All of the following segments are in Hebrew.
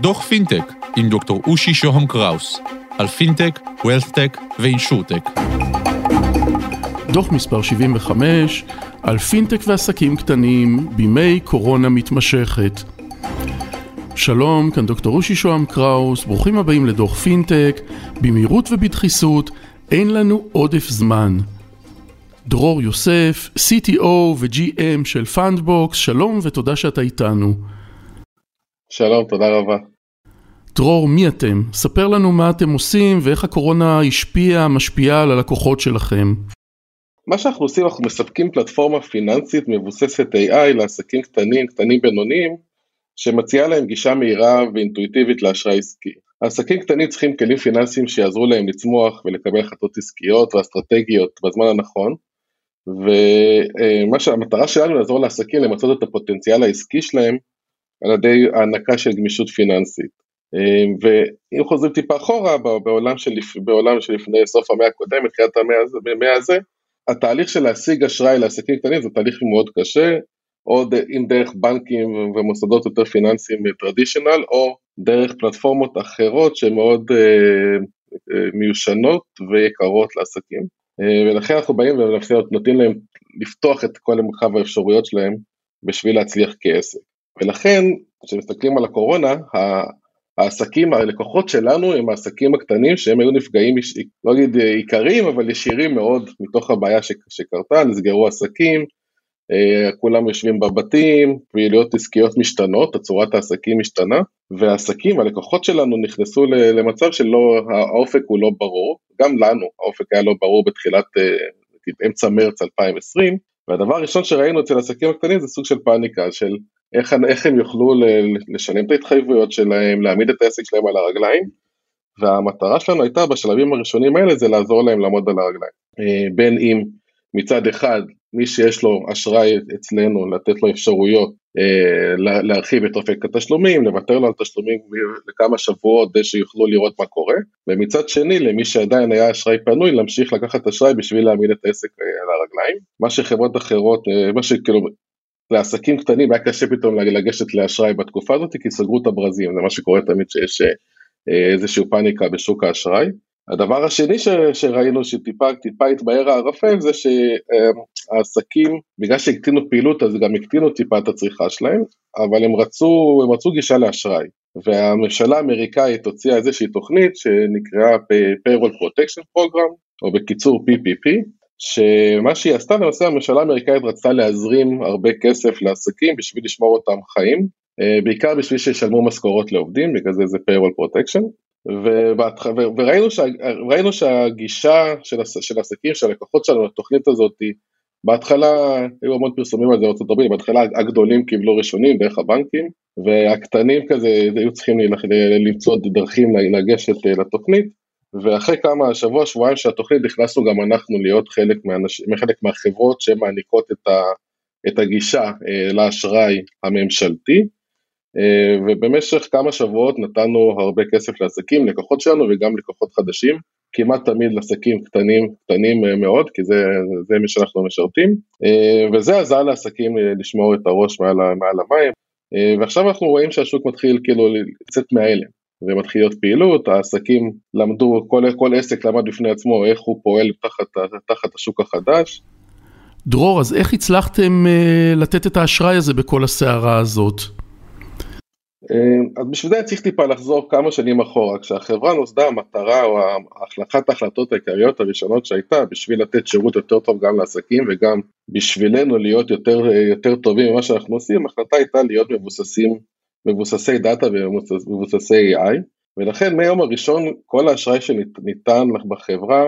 דוח פינטק עם דוקטור אושי שוהם קראוס על פינטק, wealthtech ו insurtech. דוח מספר 75 על פינטק ועסקים קטנים בימי קורונה מתמשכת. שלום, כאן דוקטור אושי שוהם קראוס, ברוכים הבאים לדוח פינטק, במהירות ובדחיסות, אין לנו עודף זמן. דרור יוסף, CTO ו-GM של פאנדבוקס, שלום ותודה שאתה איתנו. שלום, תודה רבה. דרור, מי אתם? ספר לנו מה אתם עושים ואיך הקורונה השפיעה, משפיעה על הלקוחות שלכם. מה שאנחנו עושים, אנחנו מספקים פלטפורמה פיננסית מבוססת AI לעסקים קטנים, קטנים בינוניים, שמציעה להם גישה מהירה ואינטואיטיבית לאשראי עסקי. העסקים קטנים צריכים כלים פיננסיים שיעזרו להם לצמוח ולקבל החלטות עסקיות ואסטרטגיות בזמן הנכון, ומה שהמטרה שלנו לעזור לעסקים למצות את הפוטנציאל העסקי שלהם על ידי הענקה של גמישות פיננסית. ואם חוזרים טיפה אחורה בעולם, של, בעולם שלפני סוף המאה הקודמת, תחילת המאה הזה, התהליך של להשיג אשראי לעסקים קטנים זה תהליך מאוד קשה, או אם דרך בנקים ומוסדות יותר פיננסיים טרדישיונל, או דרך פלטפורמות אחרות שהן מאוד אה, אה, מיושנות ויקרות לעסקים. אה, ולכן אנחנו באים ונותנים להם לפתוח את כל מרחב האפשרויות שלהם בשביל להצליח כעסק. ולכן, כשמסתכלים על הקורונה, העסקים, הלקוחות שלנו הם העסקים הקטנים שהם היו נפגעים, לא אגיד עיקריים, אבל ישירים מאוד מתוך הבעיה שקרתה, נסגרו עסקים, אה, כולם יושבים בבתים, פעילויות עסקיות משתנות, הצורת העסקים משתנה, והעסקים, הלקוחות שלנו נכנסו למצב שלא, האופק הוא לא ברור, גם לנו האופק היה לא ברור בתחילת, אה, אמצע מרץ 2020, והדבר הראשון שראינו אצל העסקים הקטנים זה סוג של פאניקה, של איך, איך הם יוכלו לשלם את ההתחייבויות שלהם, להעמיד את העסק שלהם על הרגליים, והמטרה שלנו הייתה בשלבים הראשונים האלה זה לעזור להם לעמוד על הרגליים. אה, בין אם מצד אחד מי שיש לו אשראי אצלנו לתת לו אפשרויות אה, להרחיב את אופק התשלומים, לוותר לו על תשלומים לכמה שבועות כדי שיוכלו לראות מה קורה, ומצד שני למי שעדיין היה אשראי פנוי להמשיך לקחת אשראי בשביל להעמיד את העסק אה, על הרגליים, מה שחברות אחרות, אה, מה שכאילו לעסקים קטנים היה קשה פתאום לגשת לאשראי בתקופה הזאת כי סגרו את הברזים, זה מה שקורה תמיד שיש אה, איזושהי פאניקה בשוק האשראי. הדבר השני ש, שראינו שטיפה טיפה התבהר הערפל זה שהעסקים, בגלל שהקטינו פעילות אז גם הקטינו טיפה את הצריכה שלהם, אבל הם רצו, הם רצו גישה לאשראי. והממשלה האמריקאית הוציאה איזושהי תוכנית שנקראה payroll protection program, או בקיצור PPP, שמה שהיא עשתה למעשה הממשלה האמריקאית רצתה להזרים הרבה כסף לעסקים בשביל לשמור אותם חיים, אה, בעיקר בשביל שישלמו משכורות לעובדים, בגלל זה זה payroll protection, וראינו, שה, שהגישה של, של עסקים, של הלקוחות שלנו לתוכנית הזאת, בהתחלה היו המון פרסומים על זה בארצות הברית, בהתחלה הגדולים קיבלו ראשונים דרך הבנקים, והקטנים כזה היו צריכים למצוא דרכים לגשת אה, לתוכנית, ואחרי כמה, שבוע, שבועיים של התוכנית נכנסנו גם אנחנו להיות חלק, מהאנש, חלק מהחברות שמעניקות את, ה, את הגישה אה, לאשראי הממשלתי, ובמשך כמה שבועות נתנו הרבה כסף לעסקים, לקוחות שלנו וגם לקוחות חדשים, כמעט תמיד לעסקים קטנים, קטנים אה, מאוד, כי זה, זה מי שאנחנו משרתים, אה, וזה עזר לעסקים לשמור את הראש מעל, מעל המים, ועכשיו אנחנו רואים שהשוק מתחיל כאילו לצאת מההלם, ומתחיל להיות פעילות, העסקים למדו, כל, כל עסק למד בפני עצמו איך הוא פועל תחת, תחת השוק החדש. דרור, אז איך הצלחתם uh, לתת את האשראי הזה בכל הסערה הזאת? אז בשביל זה צריך טיפה לחזור כמה שנים אחורה, כשהחברה נוסדה המטרה או אחת ההחלטות העיקריות הראשונות שהייתה בשביל לתת שירות יותר טוב גם לעסקים וגם בשבילנו להיות יותר, יותר טובים ממה שאנחנו עושים, ההחלטה הייתה להיות מבוססים, מבוססי דאטה ומבוססי AI, ולכן מהיום הראשון כל האשראי שניתן בחברה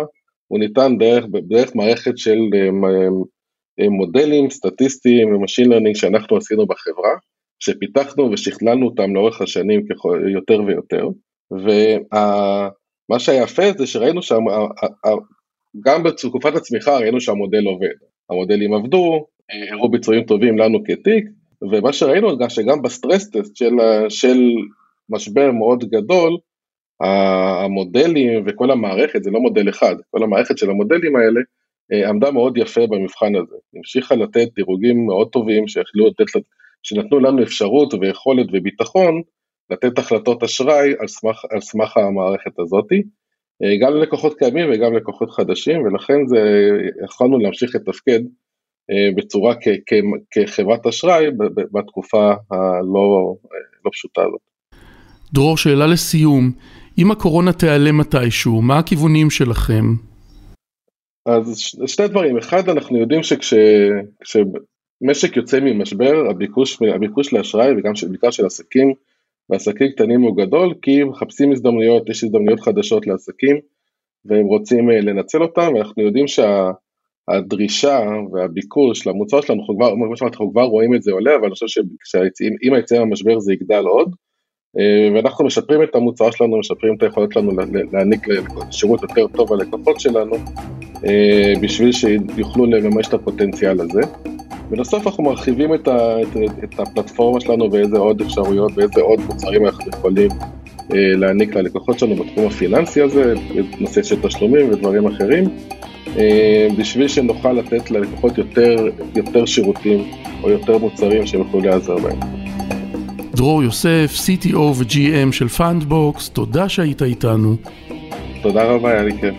הוא ניתן דרך, דרך מערכת של אה, מודלים סטטיסטיים ו machine learning שאנחנו עשינו בחברה. שפיתחנו ושכללנו אותם לאורך השנים יותר ויותר, ומה שהיפה זה שראינו שגם בתקופת הצמיחה ראינו שהמודל עובד, המודלים עבדו, הראו ביצועים טובים לנו כתיק, ומה שראינו גם שגם בסטרס טסט של, של משבר מאוד גדול, המודלים וכל המערכת, זה לא מודל אחד, כל המערכת של המודלים האלה עמדה מאוד יפה במבחן הזה, המשיכה לתת דירוגים מאוד טובים שיכלו לתת שנתנו לנו אפשרות ויכולת וביטחון לתת החלטות אשראי על סמך, על סמך המערכת הזאתי, אה, גם ללקוחות קיימים וגם ללקוחות חדשים, ולכן זה, יכולנו להמשיך לתפקד אה, בצורה כ, כ, כחברת אשראי בתקופה הלא לא פשוטה הזאת. דרור, שאלה לסיום, אם הקורונה תיעלם מתישהו, מה הכיוונים שלכם? אז שני דברים, אחד אנחנו יודעים שכשמשק יוצא ממשבר הביקוש, הביקוש לאשראי וגם בעיקר של עסקים ועסקים קטנים הוא גדול כי מחפשים הזדמנויות, יש הזדמנויות חדשות לעסקים והם רוצים אה, לנצל אותם ואנחנו יודעים שהדרישה והביקוש למוצר שלנו, אנחנו כבר, אנחנו כבר רואים את זה עולה אבל אני חושב שאם היציאה מהמשבר זה יגדל עוד אה, ואנחנו משפרים את המוצר שלנו, משפרים את היכולת שלנו להעניק שירות יותר טוב ללקוחות שלנו אה, בשביל שיוכלו לממש את הפוטנציאל הזה. בנוסף אנחנו מרחיבים את, ה, את, את הפלטפורמה שלנו באיזה עוד אפשרויות, באיזה עוד מוצרים אנחנו יכולים אה, להעניק ללקוחות שלנו בתחום הפיננסי הזה, נושא של תשלומים ודברים אחרים, אה, בשביל שנוכל לתת ללקוחות יותר, יותר שירותים או יותר מוצרים שהם יוכלו להיעזר בהם. דרור יוסף, CTO ו-GM של פאנדבוקס, תודה שהיית איתנו. תודה רבה, היה לי כיף.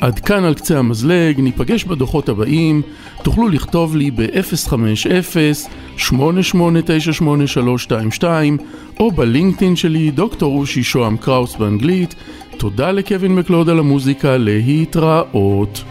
עד כאן על קצה המזלג, ניפגש בדוחות הבאים, תוכלו לכתוב לי ב-050-88983322 או בלינקדאין שלי, דוקטור אושי שוהם קראוס באנגלית. תודה לקווין מקלוד על המוזיקה, להתראות.